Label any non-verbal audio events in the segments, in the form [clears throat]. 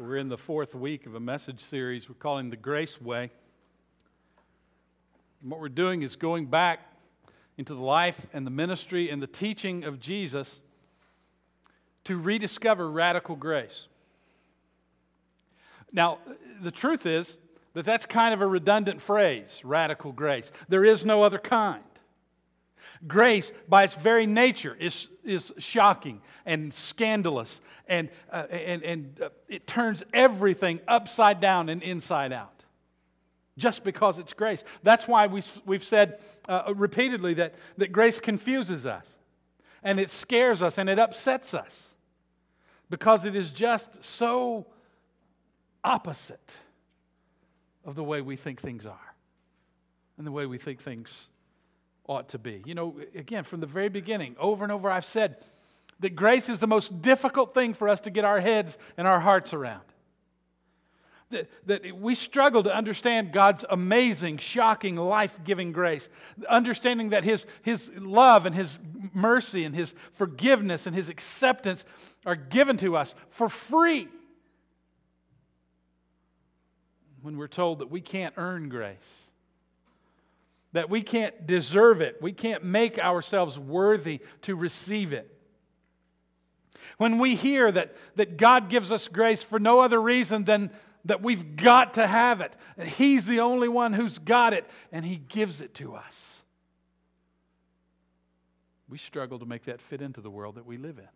We're in the fourth week of a message series we're calling The Grace Way. And what we're doing is going back into the life and the ministry and the teaching of Jesus to rediscover radical grace. Now, the truth is that that's kind of a redundant phrase, radical grace. There is no other kind. Grace, by its very nature, is, is shocking and scandalous, and, uh, and, and uh, it turns everything upside down and inside out just because it's grace. That's why we, we've said uh, repeatedly that, that grace confuses us, and it scares us, and it upsets us because it is just so opposite of the way we think things are and the way we think things ought to be. You know, again, from the very beginning, over and over, I've said that grace is the most difficult thing for us to get our heads and our hearts around. That, that we struggle to understand God's amazing, shocking, life giving grace. Understanding that his, his love and His mercy and His forgiveness and His acceptance are given to us for free. When we're told that we can't earn grace that we can't deserve it, we can't make ourselves worthy to receive it. When we hear that, that God gives us grace for no other reason than that we've got to have it, and He's the only one who's got it, and He gives it to us, we struggle to make that fit into the world that we live in.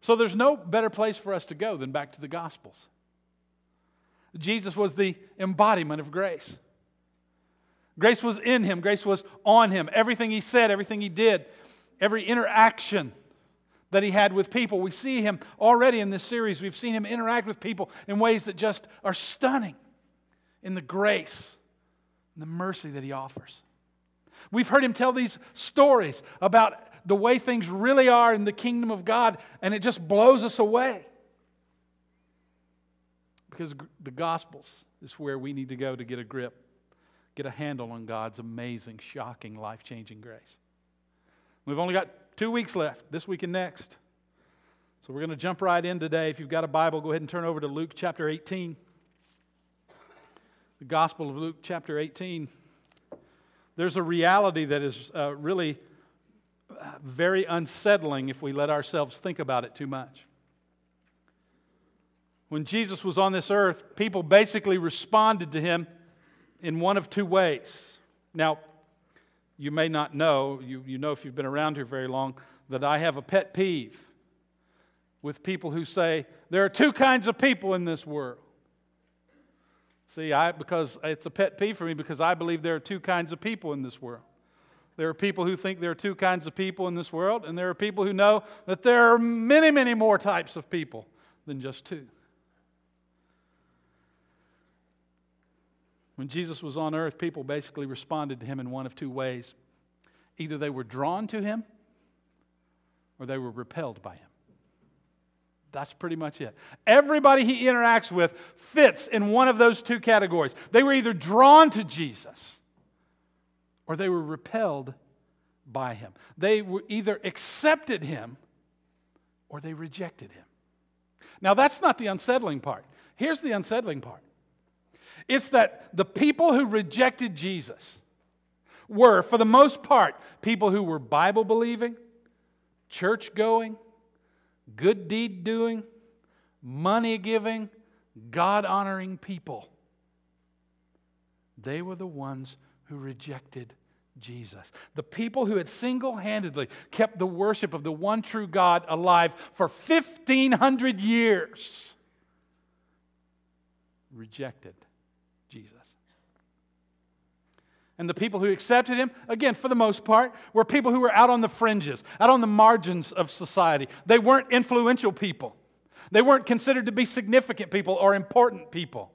So there's no better place for us to go than back to the Gospels. Jesus was the embodiment of grace. Grace was in him, grace was on him. Everything he said, everything he did, every interaction that he had with people. We see him already in this series. We've seen him interact with people in ways that just are stunning in the grace and the mercy that he offers. We've heard him tell these stories about the way things really are in the kingdom of God, and it just blows us away. Because the Gospels is where we need to go to get a grip get a handle on God's amazing, shocking, life changing grace. We've only got two weeks left, this week and next. So we're going to jump right in today. If you've got a Bible, go ahead and turn over to Luke chapter 18. The Gospel of Luke chapter 18. There's a reality that is uh, really uh, very unsettling if we let ourselves think about it too much. When Jesus was on this earth, people basically responded to him in one of two ways. Now, you may not know, you, you know if you've been around here very long, that I have a pet peeve with people who say, there are two kinds of people in this world. See, I, because it's a pet peeve for me because I believe there are two kinds of people in this world. There are people who think there are two kinds of people in this world, and there are people who know that there are many, many more types of people than just two. When Jesus was on earth, people basically responded to him in one of two ways either they were drawn to him or they were repelled by him. That's pretty much it. Everybody he interacts with fits in one of those two categories. They were either drawn to Jesus or they were repelled by him. They were either accepted him or they rejected him. Now, that's not the unsettling part. Here's the unsettling part it's that the people who rejected Jesus were, for the most part, people who were Bible believing, church going, good deed doing, money giving, God honoring people. They were the ones who rejected Jesus. The people who had single handedly kept the worship of the one true God alive for 1,500 years rejected Jesus. And the people who accepted him, again, for the most part, were people who were out on the fringes, out on the margins of society. They weren't influential people, they weren't considered to be significant people or important people.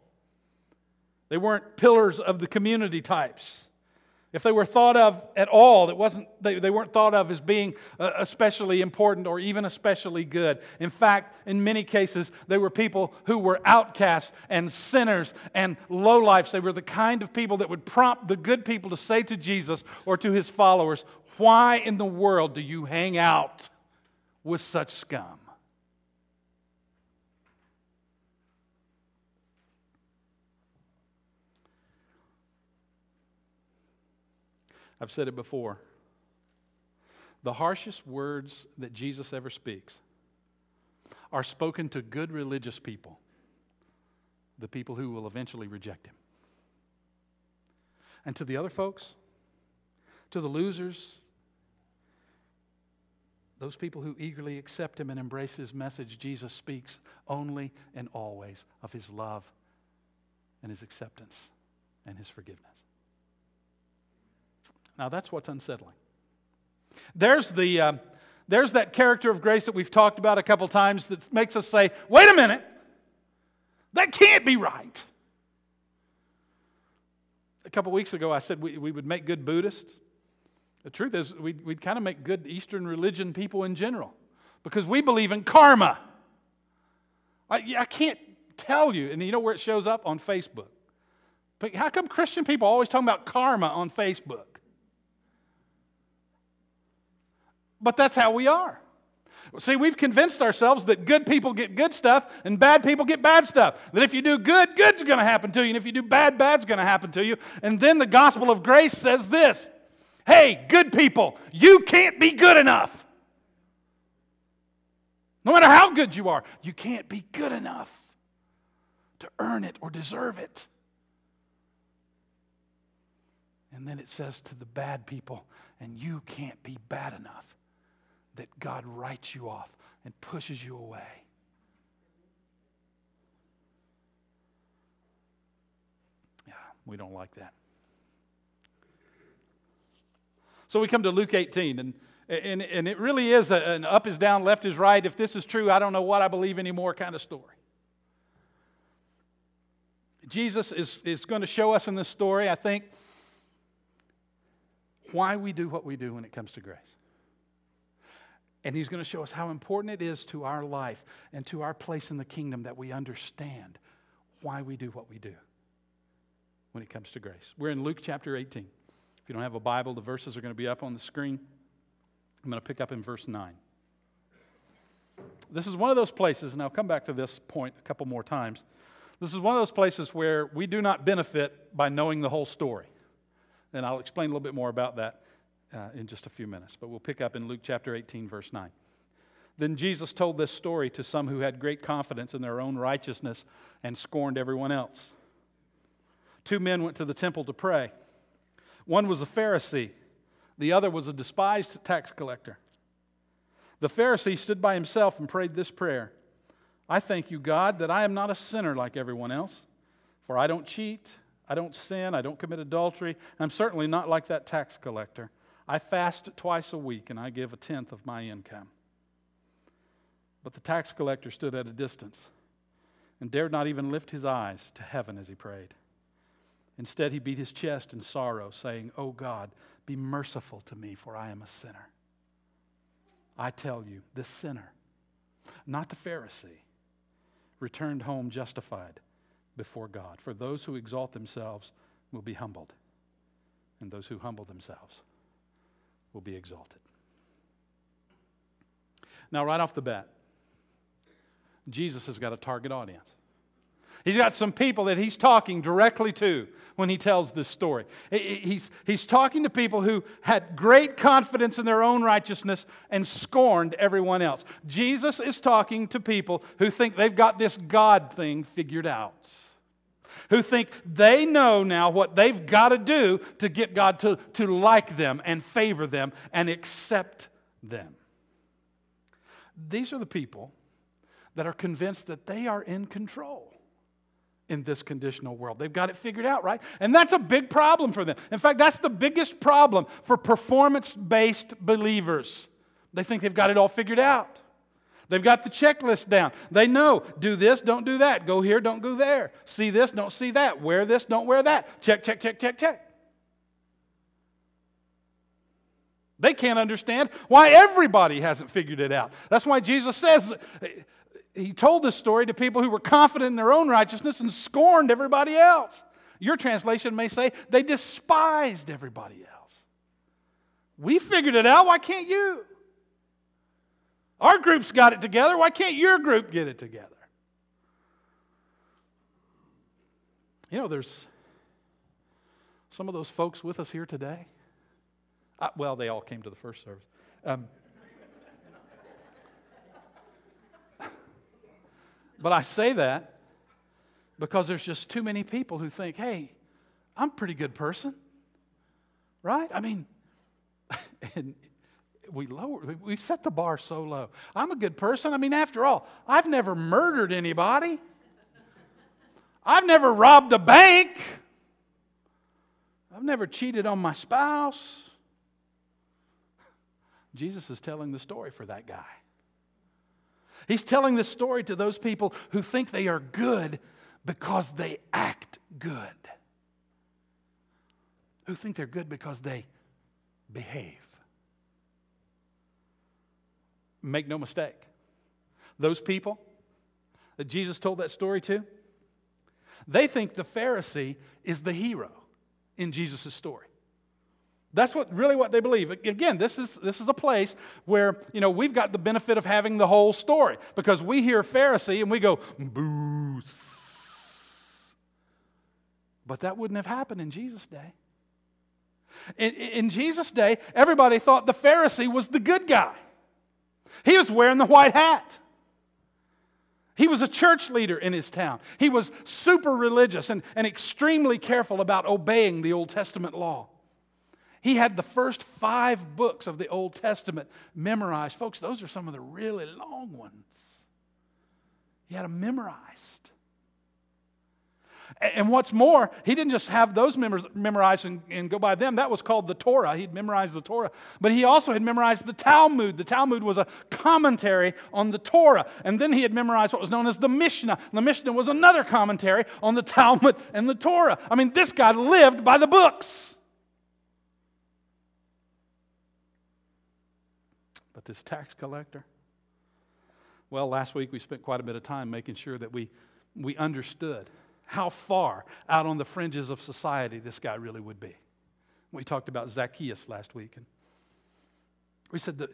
They weren't pillars of the community types. If they were thought of at all, it wasn't, they, they weren't thought of as being uh, especially important or even especially good. In fact, in many cases, they were people who were outcasts and sinners and lowlifes. They were the kind of people that would prompt the good people to say to Jesus or to his followers, Why in the world do you hang out with such scum? I've said it before. The harshest words that Jesus ever speaks are spoken to good religious people, the people who will eventually reject him. And to the other folks, to the losers, those people who eagerly accept him and embrace his message, Jesus speaks only and always of his love and his acceptance and his forgiveness. Now, that's what's unsettling. There's, the, uh, there's that character of grace that we've talked about a couple times that makes us say, wait a minute, that can't be right. A couple weeks ago, I said we, we would make good Buddhists. The truth is, we'd, we'd kind of make good Eastern religion people in general because we believe in karma. I, I can't tell you, and you know where it shows up? On Facebook. But how come Christian people always talking about karma on Facebook? But that's how we are. See, we've convinced ourselves that good people get good stuff and bad people get bad stuff. That if you do good, good's going to happen to you. And if you do bad, bad's going to happen to you. And then the gospel of grace says this Hey, good people, you can't be good enough. No matter how good you are, you can't be good enough to earn it or deserve it. And then it says to the bad people, and you can't be bad enough that God writes you off and pushes you away. Yeah, we don't like that. So we come to Luke 18, and, and, and it really is an up is down, left is right. If this is true, I don't know what I believe anymore kind of story. Jesus is, is going to show us in this story, I think, why we do what we do when it comes to grace. And he's going to show us how important it is to our life and to our place in the kingdom that we understand why we do what we do when it comes to grace. We're in Luke chapter 18. If you don't have a Bible, the verses are going to be up on the screen. I'm going to pick up in verse 9. This is one of those places, and I'll come back to this point a couple more times. This is one of those places where we do not benefit by knowing the whole story. And I'll explain a little bit more about that uh, in just a few minutes, but we'll pick up in Luke chapter 18, verse 9. Then Jesus told this story to some who had great confidence in their own righteousness and scorned everyone else. Two men went to the temple to pray. One was a Pharisee, the other was a despised tax collector. The Pharisee stood by himself and prayed this prayer I thank you, God, that I am not a sinner like everyone else, for I don't cheat, I don't sin, I don't commit adultery, I'm certainly not like that tax collector. I fast twice a week and I give a tenth of my income. But the tax collector stood at a distance and dared not even lift his eyes to heaven as he prayed. Instead, he beat his chest in sorrow, saying, O oh God, be merciful to me, for I am a sinner. I tell you, this sinner, not the Pharisee, returned home justified before God. For those who exalt themselves will be humbled, and those who humble themselves will be exalted. Now, right off the bat, Jesus has got a target audience. He's got some people that he's talking directly to when he tells this story. He's, he's talking to people who had great confidence in their own righteousness and scorned everyone else. Jesus is talking to people who think they've got this God thing figured out who think they know now what they've got to do to get God to, to like them and favor them and accept them. These are the people that are convinced that they are in control in this conditional world. They've got it figured out, right? And that's a big problem for them. In fact, that's the biggest problem for performance based believers. They think they've got it all figured out. They've got the checklist down. They know do this, don't do that. Go here, don't go there. See this, don't see that. Wear this, don't wear that. Check, check, check, check, check. They can't understand why everybody hasn't figured it out. That's why Jesus says, He told this story to people who were confident in their own righteousness and scorned everybody else. Your translation may say they despised everybody else. We figured it out, why can't you? Our group's got it together. Why can't your group get it together? You know, there's some of those folks with us here today Uh, well, they all came to the first service. Um, [laughs] but I say that because there's just too many people who think, hey, I'm a pretty good person. Right? I mean, [laughs] and we lower, we set the bar so low. I'm a good person. I mean, after all, I've never murdered anybody. I've never robbed a bank. I've never cheated on my spouse. Jesus is telling the story for that guy. He's telling this story to those people who think they are good because they act good, who think they're good because they behave. Make no mistake, those people that Jesus told that story to, they think the Pharisee is the hero in Jesus' story. That's what really what they believe. Again, this is this is a place where you know we've got the benefit of having the whole story because we hear Pharisee and we go boo. But that wouldn't have happened in Jesus' day. In, in Jesus' day, everybody thought the Pharisee was the good guy. He was wearing the white hat. He was a church leader in his town. He was super religious and, and extremely careful about obeying the Old Testament law. He had the first five books of the Old Testament memorized. Folks, those are some of the really long ones. He had them memorized. And what's more, he didn't just have those memorized and, and, go by them. That was called the Torah. He'd memorized the Torah. But he also had memorized the Talmud. The Talmud was a commentary on the Torah. And then he had memorized what was known as the Mishnah. The Mishnah was another commentary on the Talmud and the Torah. I mean, this guy lived by the books. But this tax collector, well, last week we spent quite a bit of time making sure that we, we understood how far out on the fringes of society this guy really would be. We talked about Zacchaeus last week. And we said that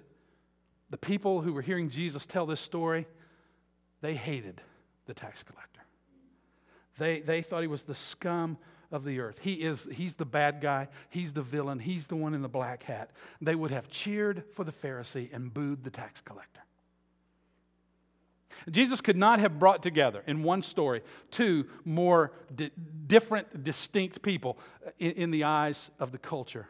the people who were hearing Jesus tell this story, they hated the tax collector. They, they thought he was the scum of the earth. He is, he's the bad guy. He's the villain. He's the one in the black hat. They would have cheered for the Pharisee and booed the tax collector. Jesus could not have brought together in one story two more di- different, distinct people in, in the eyes of the culture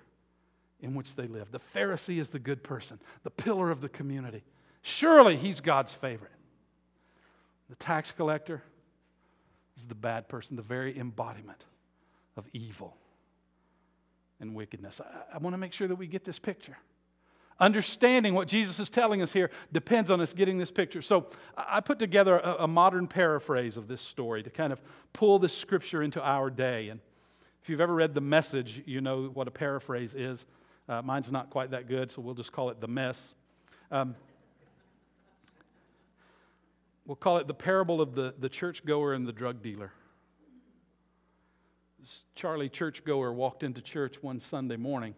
in which they live. The Pharisee is the good person, the pillar of the community. Surely he's God's favorite. The tax collector is the bad person, the very embodiment of evil and wickedness. I, I want to make sure that we get this picture. Understanding what Jesus is telling us here depends on us getting this picture. So I put together a, a, modern paraphrase of this story to kind of pull this scripture into our day. And if you've ever read The Message, you know what a paraphrase is. Uh, mine's not quite that good, so we'll just call it The Mess. Um, we'll call it the parable of the, the churchgoer and the drug dealer. This Charlie churchgoer walked into church one Sunday morning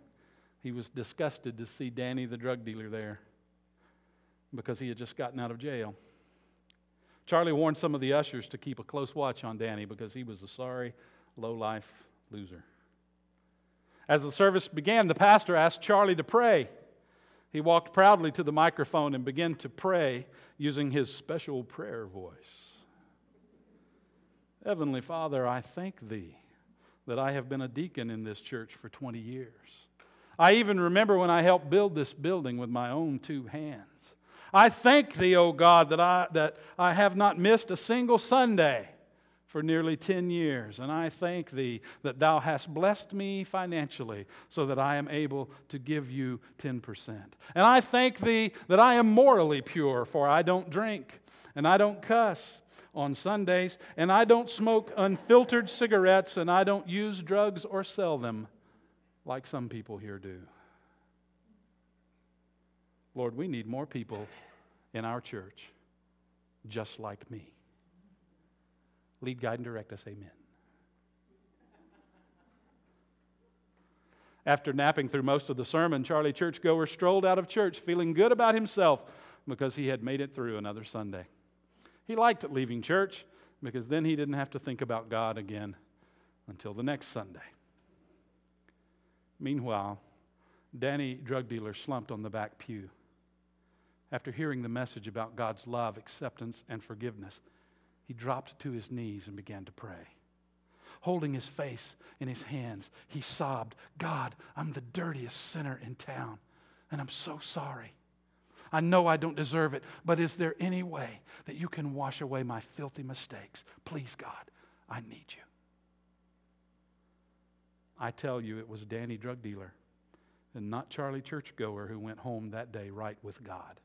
he was disgusted to see Danny, the drug dealer, there because he had just gotten out of jail. Charlie warned some of the ushers to keep a close watch on Danny because he was a sorry, low life loser. As the service began, the pastor asked Charlie to pray. He walked proudly to the microphone and began to pray using his special prayer voice. Heavenly Father, I thank thee that I have been a deacon in this church for 20 years. I even remember when I helped build this building with my own two hands. I thank thee, O God, that I, that I have not missed a single Sunday for nearly 10 years. And I thank thee that thou hast blessed me financially so that I am able to give you 10%. And I thank thee that I am morally pure, for I don't drink and I don't cuss on Sundays, and I don't smoke unfiltered cigarettes, and I don't use drugs or sell them like some people here do. Lord, we need more people in our church just like me. Lead, guide, and direct us. Amen. After napping through most of the sermon, Charlie Churchgoer strolled out of church feeling good about himself because he had made it through another Sunday. He liked leaving church because then he didn't have to think about God again until the next Sunday. Meanwhile, Danny, drug dealer, slumped on the back pew. After hearing the message about God's love, acceptance, and forgiveness, he dropped to his knees and began to pray. Holding his face in his hands, he sobbed, God, I'm the dirtiest sinner in town, and I'm so sorry. I know I don't deserve it, but is there any way that you can wash away my filthy mistakes? Please, God, I need you. I tell you, it was Danny, drug dealer, and not Charlie, churchgoer, who went home that day right with God.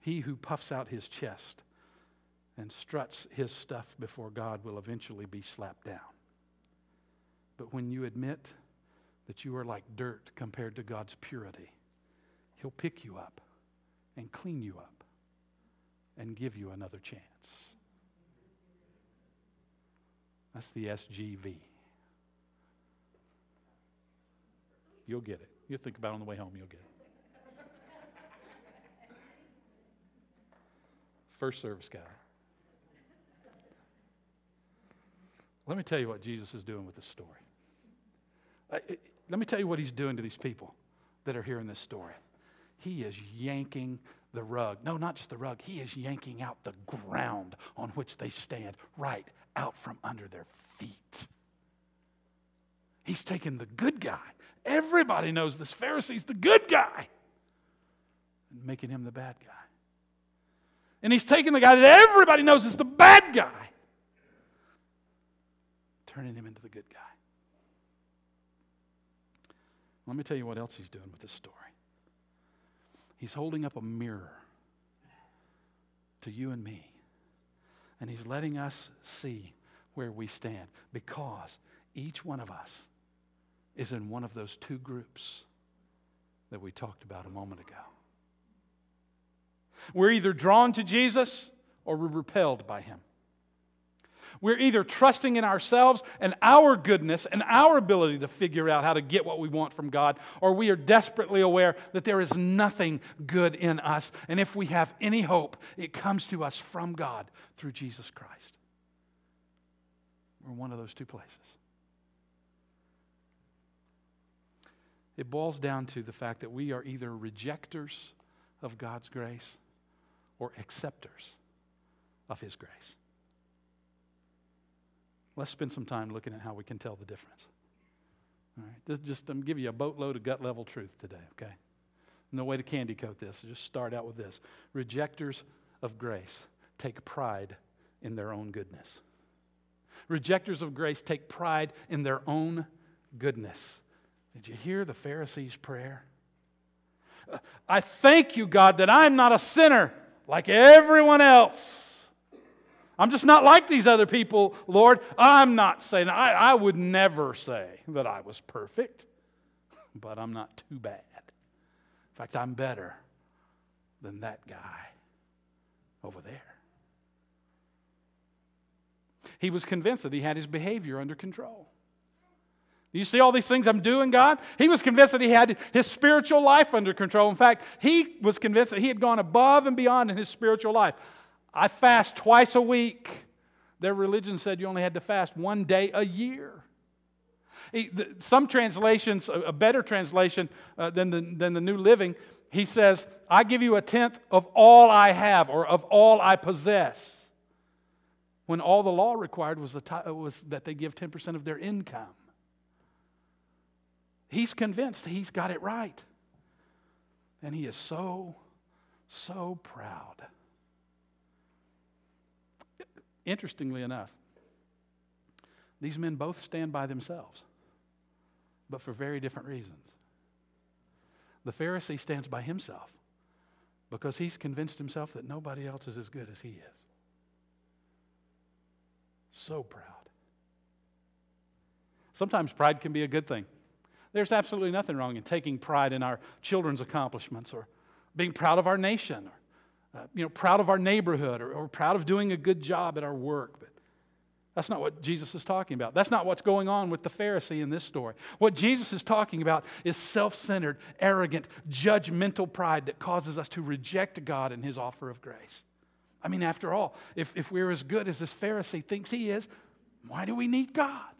He who puffs out his chest and struts his stuff before God will eventually be slapped down. But when you admit that you are like dirt compared to God's purity, He'll pick you up and clean you up and give you another chance. That's the SGV. You'll get it. You'll think about it on the way home, you'll get it. First service it. Let me tell you what Jesus is doing with this story. Let me tell you what he's doing to these people that are hearing this story. He is yanking the rug. No, not just the rug. He is yanking out the ground on which they stand right out from under their feet. He's taking the good guy. Everybody knows this Pharisee's the good guy and making him the bad guy. And he's taking the guy that everybody knows is the bad guy, turning him into the good guy. Let me tell you what else he's doing with this story. He's holding up a mirror to you and me. And He's letting us see where we stand because each one of us is in one of those two groups that we talked about a moment ago. We're either drawn to Jesus or we're repelled by Him. We're either trusting in ourselves and our goodness and our ability to figure out how to get what we want from God, or we are desperately aware that there is nothing good in us. And if we have any hope, it comes to us from God through Jesus Christ. We're one of those two places. It boils down to the fact that we are either rejectors of God's grace or acceptors of His grace. Let's spend some time looking at how we can tell the difference. All right, this just I'm give you a boatload of gut level truth today, okay? No way to candy coat this. Just start out with this. Rejectors of grace take pride in their own goodness. Rejectors of grace take pride in their own goodness. Did you hear the Pharisees' prayer? Uh, I thank you, God, that I'm not a sinner like everyone else. I'm just not like these other people, Lord. I'm not saying, I, I would never say that I was perfect, but I'm not too bad. In fact, I'm better than that guy over there. He was convinced that he had his behavior under control. You see all these things I'm doing, God? He was convinced that he had his spiritual life under control. In fact, he was convinced that he had gone above and beyond in his spiritual life. I fast twice a week. Their religion said you only had to fast one day a year. Some translations, a better translation uh, than, the, than the New Living, he says, I give you a tenth of all I have or of all I possess. When all the law required was, the was that they give 10% of their income. He's convinced he's got it right. And he is so, so proud. Interestingly enough, these men both stand by themselves, but for very different reasons. The Pharisee stands by himself because he's convinced himself that nobody else is as good as he is. So proud. Sometimes pride can be a good thing. There's absolutely nothing wrong in taking pride in our children's accomplishments or being proud of our nation or uh, you know, proud of our neighborhood or, or proud of doing a good job at our work. But that's not what Jesus is talking about. That's not what's going on with the Pharisee in this story. What Jesus is talking about is self centered, arrogant, judgmental pride that causes us to reject God and his offer of grace. I mean, after all, if, if we're as good as this Pharisee thinks he is, why do we need God?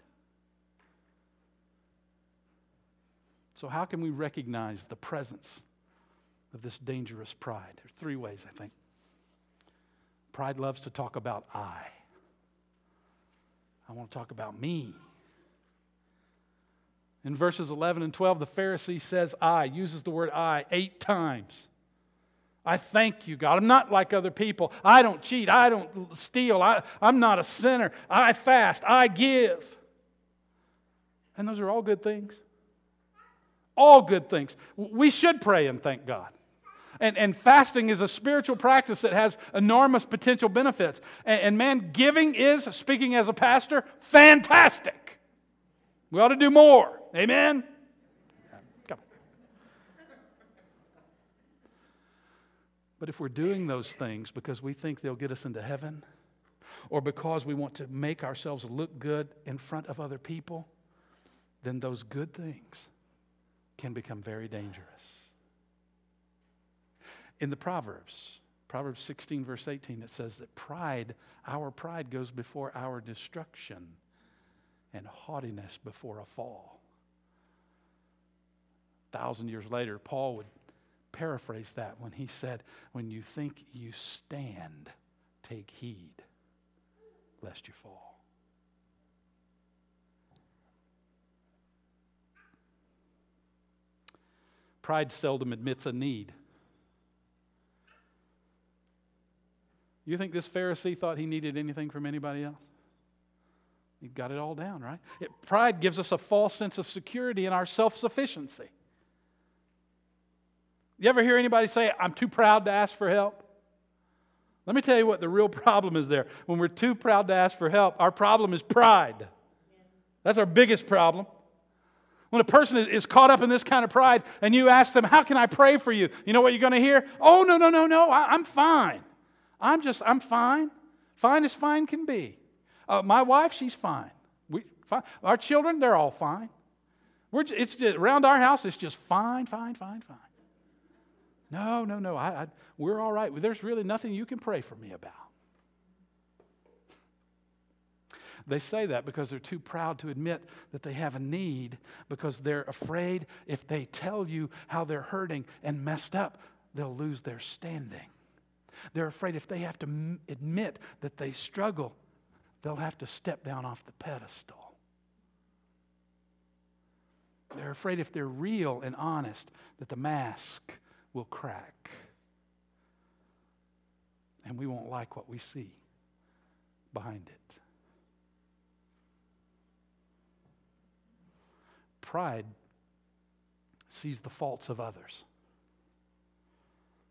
So, how can we recognize the presence of this dangerous pride? There are three ways, I think. Pride loves to talk about I. I want to talk about me. In verses 11 and 12, the Pharisee says I, uses the word I eight times. I thank you, God. I'm not like other people. I don't cheat. I don't steal. I, I'm not a sinner. I fast. I give. And those are all good things. All good things. We should pray and thank God. And, and fasting is a spiritual practice that has enormous potential benefits. And, and man, giving is, speaking as a pastor, fantastic. We ought to do more. Amen? Come. But if we're doing those things because we think they'll get us into heaven, or because we want to make ourselves look good in front of other people, then those good things can become very dangerous. In the Proverbs, Proverbs 16, verse 18, it says that pride, our pride goes before our destruction, and haughtiness before a fall. A thousand years later, Paul would paraphrase that when he said, When you think you stand, take heed lest you fall. Pride seldom admits a need. You think this Pharisee thought he needed anything from anybody else? He got it all down, right? It, pride gives us a false sense of security in our self sufficiency. You ever hear anybody say, I'm too proud to ask for help? Let me tell you what the real [laughs] problem is there. When we're too proud to ask for help, our problem is pride. That's our biggest problem. When a person is, caught up in this kind of pride and you ask them, How can I pray for you? You know what you're going to hear? Oh, no, no, no, no, I, I'm fine. I'm just, I'm fine. Fine as fine can be. Uh, my wife, she's fine. We, fine. Our children, they're all fine. We're, it's just, around our house, it's just fine, fine, fine, fine. No, no, no. I, I, we're all right. There's really nothing you can pray for me about. They say that because they're too proud to admit that they have a need, because they're afraid if they tell you how they're hurting and messed up, they'll lose their standing. They're afraid if they have to m- admit that they struggle, they'll have to step down off the pedestal. They're afraid if they're real and honest that the mask will crack. And we won't like what we see behind it. Pride sees the faults of others.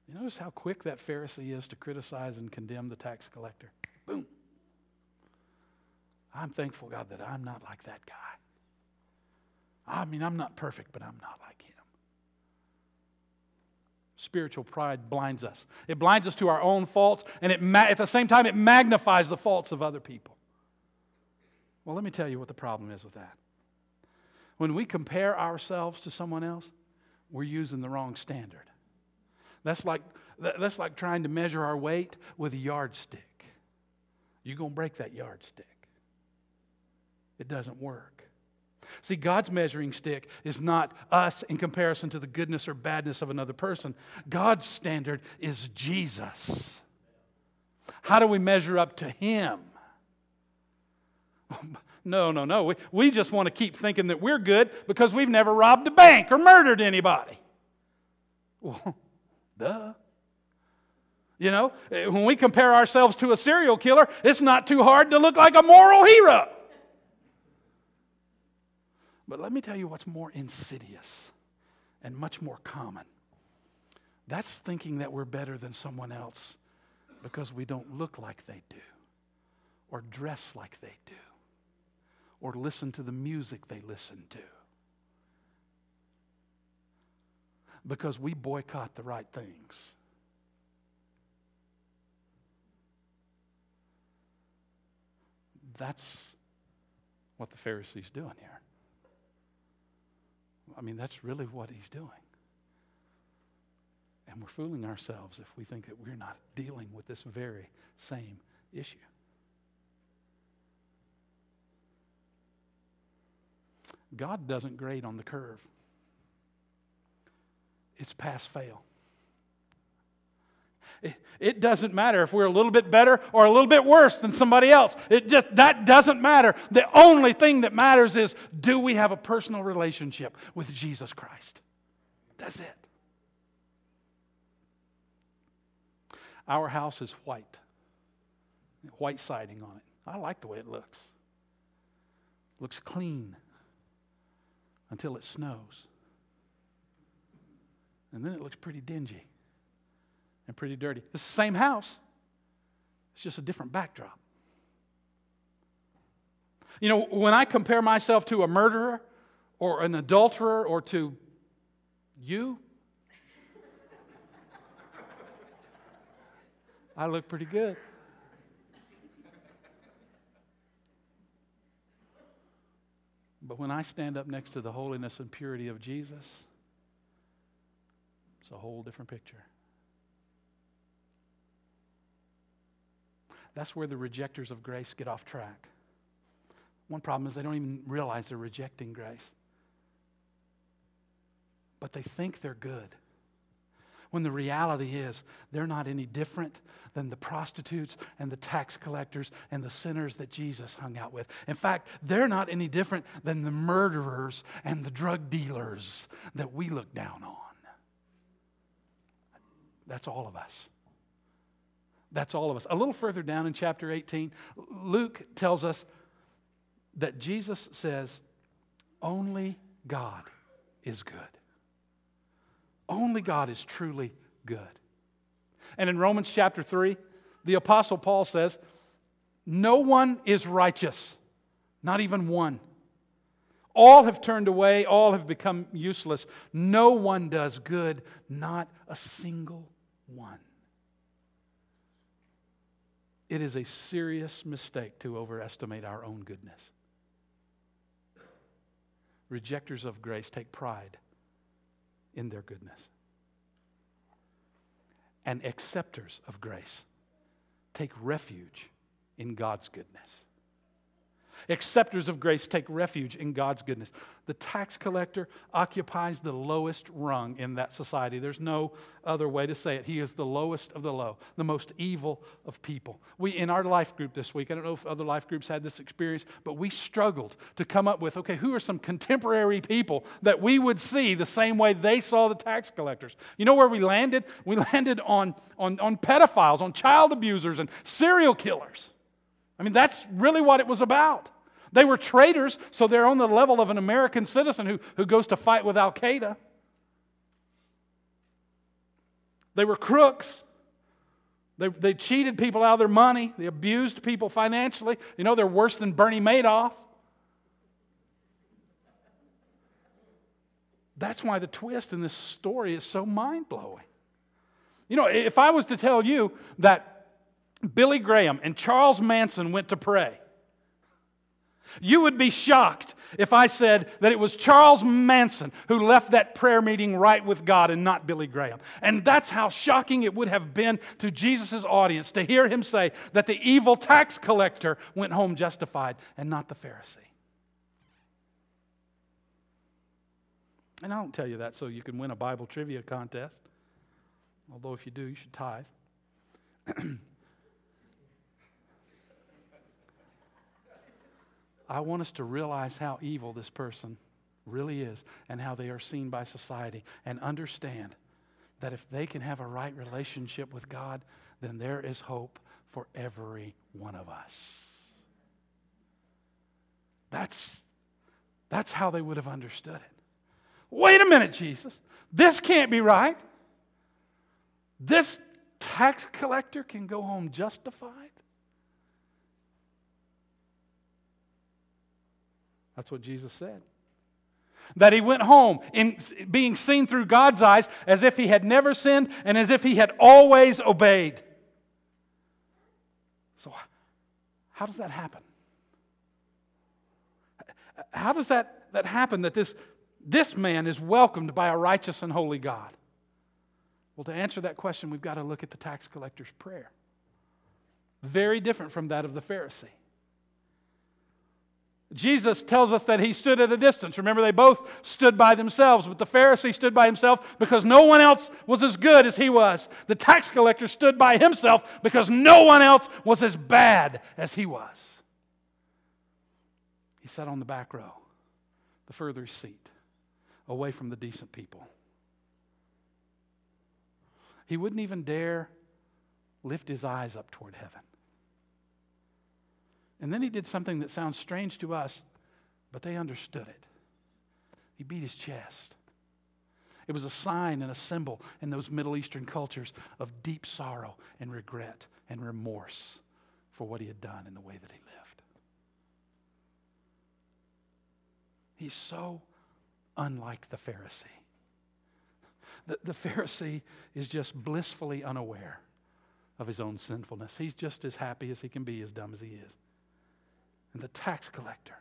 You notice how quick that Pharisee is to criticize and condemn the tax collector? Boom. I'm thankful, God, that I'm not like that guy. I mean, I'm not perfect, but I'm not like him. Spiritual pride blinds us. It blinds us to our own faults, and it ma- at the same time, it magnifies the faults of other people. Well, let me tell you what the problem is with that. When we compare ourselves to someone else, we're using the wrong standard. That's like, that's like trying to measure our weight with a yardstick. You're going to break that yardstick. It doesn't work. See, God's measuring stick is not us in comparison to the goodness or badness of another person. God's standard is Jesus. How do we measure up to Him? [laughs] No, no, no. We, we just want to keep thinking that we're good because we've never robbed a bank or murdered anybody. Well, [laughs] Duh. You know, eh, when we compare ourselves to a serial killer, it's not too hard to look like a moral hero. But let me tell you what's more insidious and much more common. That's thinking that we're better than someone else because we don't look like they do, or dress like they do, or listen to the music they listen to. because we boycott the right things. That's what the Pharisee's doing here. I mean, that's really what he's doing. And we're fooling ourselves if we think that we're not dealing with this very same issue. God doesn't grade on the curve. it's pass fail. It doesn't matter if we're a little bit better or a little bit worse than somebody else. It just that doesn't matter. The only thing that matters is do we have a personal relationship with Jesus Christ? That's it. Our house is white. White siding on it. I like the way it looks. looks clean until it snows. And then it looks pretty dingy and pretty dirty. It's the same house, it's just a different backdrop. You know, when I compare myself to a murderer or an adulterer or to you, I look pretty good. But when I stand up next to the holiness and purity of Jesus, it's a whole different picture. That's where the rejectors of grace get off track. One problem is they don't even realize they're rejecting grace. But they think they're good. When the reality is, they're not any different than the prostitutes and the tax collectors and the sinners that Jesus hung out with. In fact, they're not any different than the murderers and the drug dealers that we look down on. That's all of us. That's all of us. A little further down in chapter 18, Luke tells us that Jesus says, Only God is good. Only God is truly good. And in Romans chapter 3, the Apostle Paul says, No one is righteous, not even one. All have turned away, all have become useless. No one does good, not a single one. It is a serious mistake to overestimate our own goodness. Rejectors of grace take pride in their goodness. And acceptors of grace take refuge in God's goodness. Acceptors of grace take refuge in God's goodness. The tax collector occupies the lowest rung in that society. There's no other way to say it. He is the lowest of the low, the most evil of people. We, in our life group this week, I don't know if other life groups had this experience, but we struggled to come up with okay, who are some contemporary people that we would see the same way they saw the tax collectors? You know where we landed? We [laughs] landed on, on, on pedophiles, on child abusers, and serial killers. I mean, that's really what it was about. They were traitors, so they're on the level of an American citizen who, who goes to fight with Al Qaeda. They were crooks. They, they cheated people out of their money. They abused people financially. You know, they're worse than Bernie Madoff. That's why the twist in this story is so mind blowing. You know, if I was to tell you that Billy Graham and Charles Manson went to pray, you would be shocked if I said that it was Charles Manson who left that prayer meeting right with God and not Billy Graham. And that's how shocking it would have been to Jesus' audience to hear him say that the evil tax collector went home justified and not the Pharisee. And I don't tell you that so you can win a Bible trivia contest, although if you do, you should tithe. [clears throat] I want us to realize how evil this person really is and how they are seen by society and understand that if they can have a right relationship with God, then there is hope for every one of us. That's, that's how they would have understood it. Wait a minute, Jesus. This can't be right. This tax collector can go home justified. That's what Jesus said. That he went home in being seen through God's eyes as if he had never sinned and as if he had always obeyed. So, how does that happen? How does that, that happen that this, this man is welcomed by a righteous and holy God? Well, to answer that question, we've got to look at the tax collector's prayer. Very different from that of the Pharisee. Jesus tells us that he stood at a distance. Remember, they both stood by themselves, but the Pharisee stood by himself because no one else was as good as he was. The tax collector stood by himself because no one else was as bad as he was. He sat on the back row, the furthest seat, away from the decent people. He wouldn't even dare lift his eyes up toward heaven. And then he did something that sounds strange to us, but they understood it. He beat his chest. It was a sign and a symbol in those Middle Eastern cultures of deep sorrow and regret and remorse for what he had done and the way that he lived. He's so unlike the Pharisee. The, the Pharisee is just blissfully unaware of his own sinfulness. He's just as happy as he can be, as dumb as he is. And the tax collector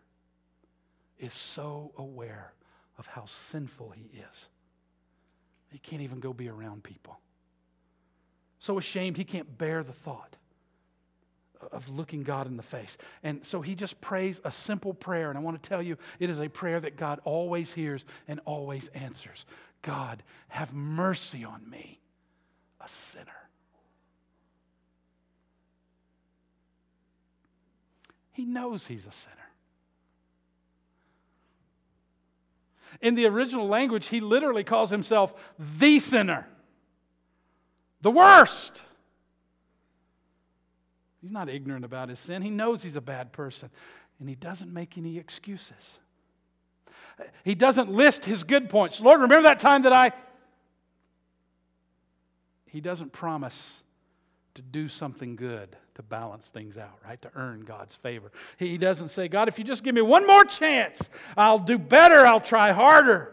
is so aware of how sinful he is. He can't even go be around people. So ashamed, he can't bear the thought of looking God in the face. And so he just prays a simple prayer. And I want to tell you, it is a prayer that God always hears and always answers God, have mercy on me, a sinner. He knows he's a sinner. In the original language, he literally calls himself the sinner, the worst. He's not ignorant about his sin. He knows he's a bad person, and he doesn't make any excuses. He doesn't list his good points. Lord, remember that time that I. He doesn't promise to do something good to balance things out, right? To earn God's favor. He doesn't say, God, if you just give me one more chance, I'll do better, I'll try harder.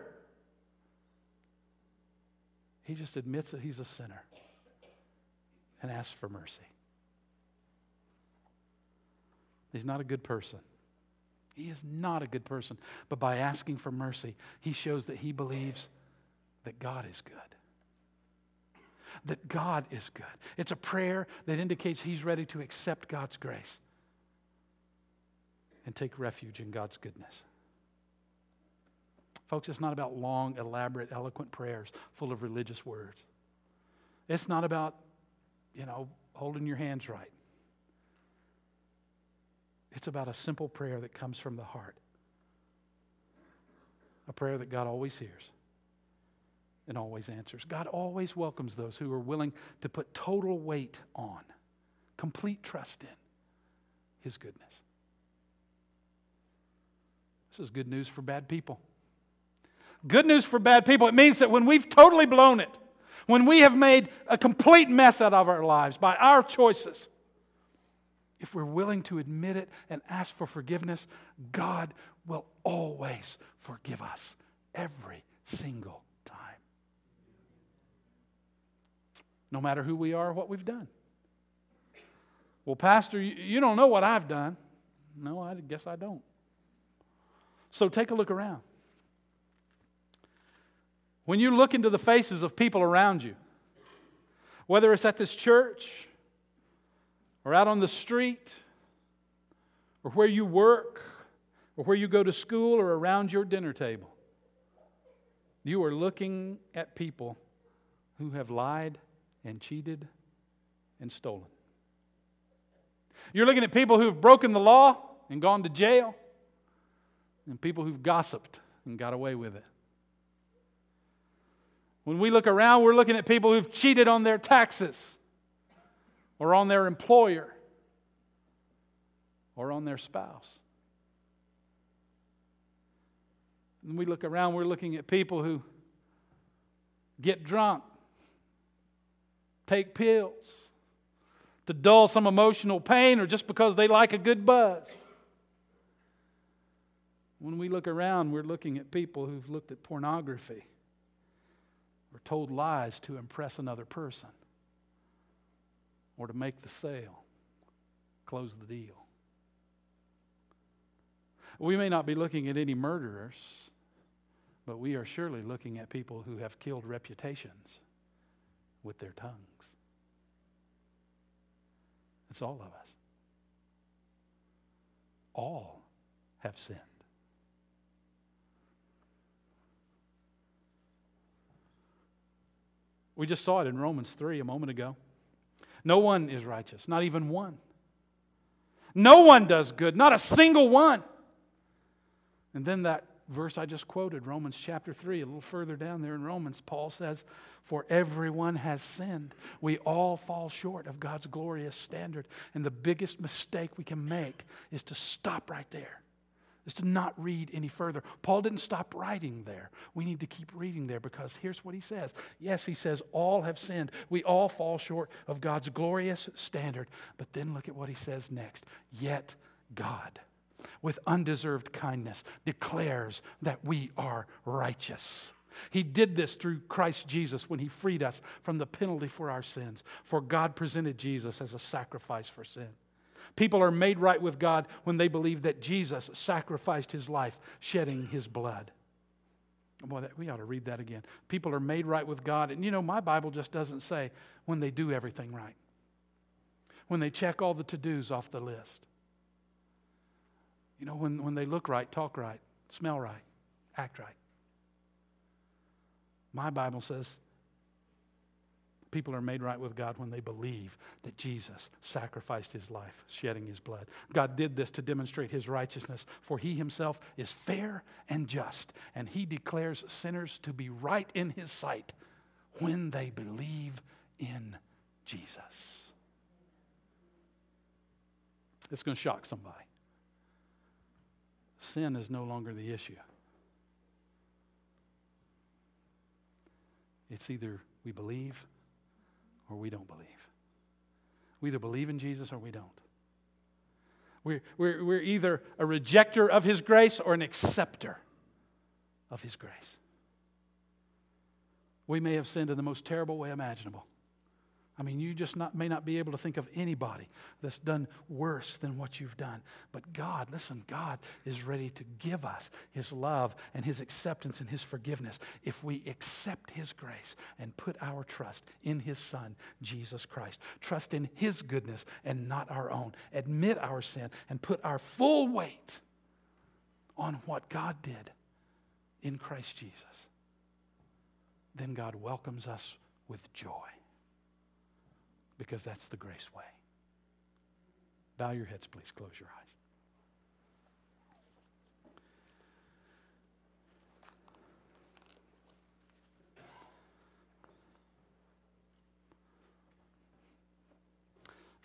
He just admits that he's a sinner and asks for mercy. He's not a good person. He is not a good person. But by asking for mercy, he shows that he believes that God is good that God is good. It's a prayer that indicates he's ready to accept God's grace and take refuge in God's goodness. Folks, it's not about long, elaborate, eloquent prayers full of religious words. It's not about, you know, holding your hands right. It's about a simple prayer that comes from the heart. A prayer that God always hears and always answers. God always welcomes those who are willing to put total weight on, complete trust in His goodness. This is good news for bad people. Good news for bad people. It means that when we've totally blown it, when we have made a complete mess out of our lives by our choices, if we're willing to admit it and ask for forgiveness, God will always forgive us every single no matter who we are or what we've done. Well, Pastor, you don't know what I've done. No, I guess I don't. So take a look around. When you look into the faces of people around you, whether it's at this church or out on the street or where you work or where you go to school or around your dinner table, you are looking at people who have lied and cheated and stolen. You're looking at people who've broken the law and gone to jail, and people who've gossiped and got away with it. When we look around, we're looking at people who've cheated on their taxes or on their employer or on their spouse. When we look around, we're looking at people who get drunk take pills to dull some emotional pain or just because they like a good buzz. When we look around, we're looking at people who've looked at pornography or told lies to impress another person or to make the sale, close the deal. We may not be looking at any murderers, but we are surely looking at people who have killed reputations with their tongues. It's all of us. All have sinned. We just saw it in Romans 3 a moment ago. No one is righteous, not even one. No one does good, not a single one. And then that verse I just quoted, Romans chapter 3, a little further down there in Romans, Paul says, For everyone has sinned. We all fall short of God's glorious standard. And the biggest mistake we can make is to stop right there, is to not read any further. Paul didn't stop writing there. We need to keep reading there because here's what he says. Yes, he says, All have sinned. We all fall short of God's glorious standard. But then look at what he says next. Yet God with undeserved kindness declares that we are righteous. He did this through Christ Jesus when he freed us from the penalty for our sins. For God presented Jesus as a sacrifice for sin. People are made right with God when they believe that Jesus sacrificed his life, shedding his blood. Boy, we ought to read that again. People are made right with God. And you know, my Bible just doesn't say when they do everything right, when they check all the to dos off the list. You know, when, when they look right, talk right, smell right, act right. My Bible says people are made right with God when they believe that Jesus sacrificed his life, shedding his blood. God did this to demonstrate his righteousness, for he himself is fair and just, and he declares sinners to be right in his sight when they believe in Jesus. It's going to shock somebody sin is no longer the issue. It's either we believe or we don't believe. We either believe in Jesus or we don't. We're, we're, we're either a rejecter of His grace or an acceptor of His grace. We may have sinned in the most terrible way imaginable. I mean, you just not, may not be able to think of anybody that's done worse than what you've done. But God, listen, God is ready to give us His love and His acceptance and His forgiveness if we accept His grace and put our trust in His Son, Jesus Christ. Trust in His goodness and not our own. Admit our sin and put our full weight on what God did in Christ Jesus. Then God welcomes us with joy because that's the grace way. Bow your heads, please. Close your eyes.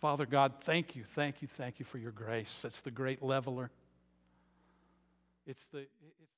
Father God, thank you, thank you, thank you for your grace. It's the great leveler. It's the. It's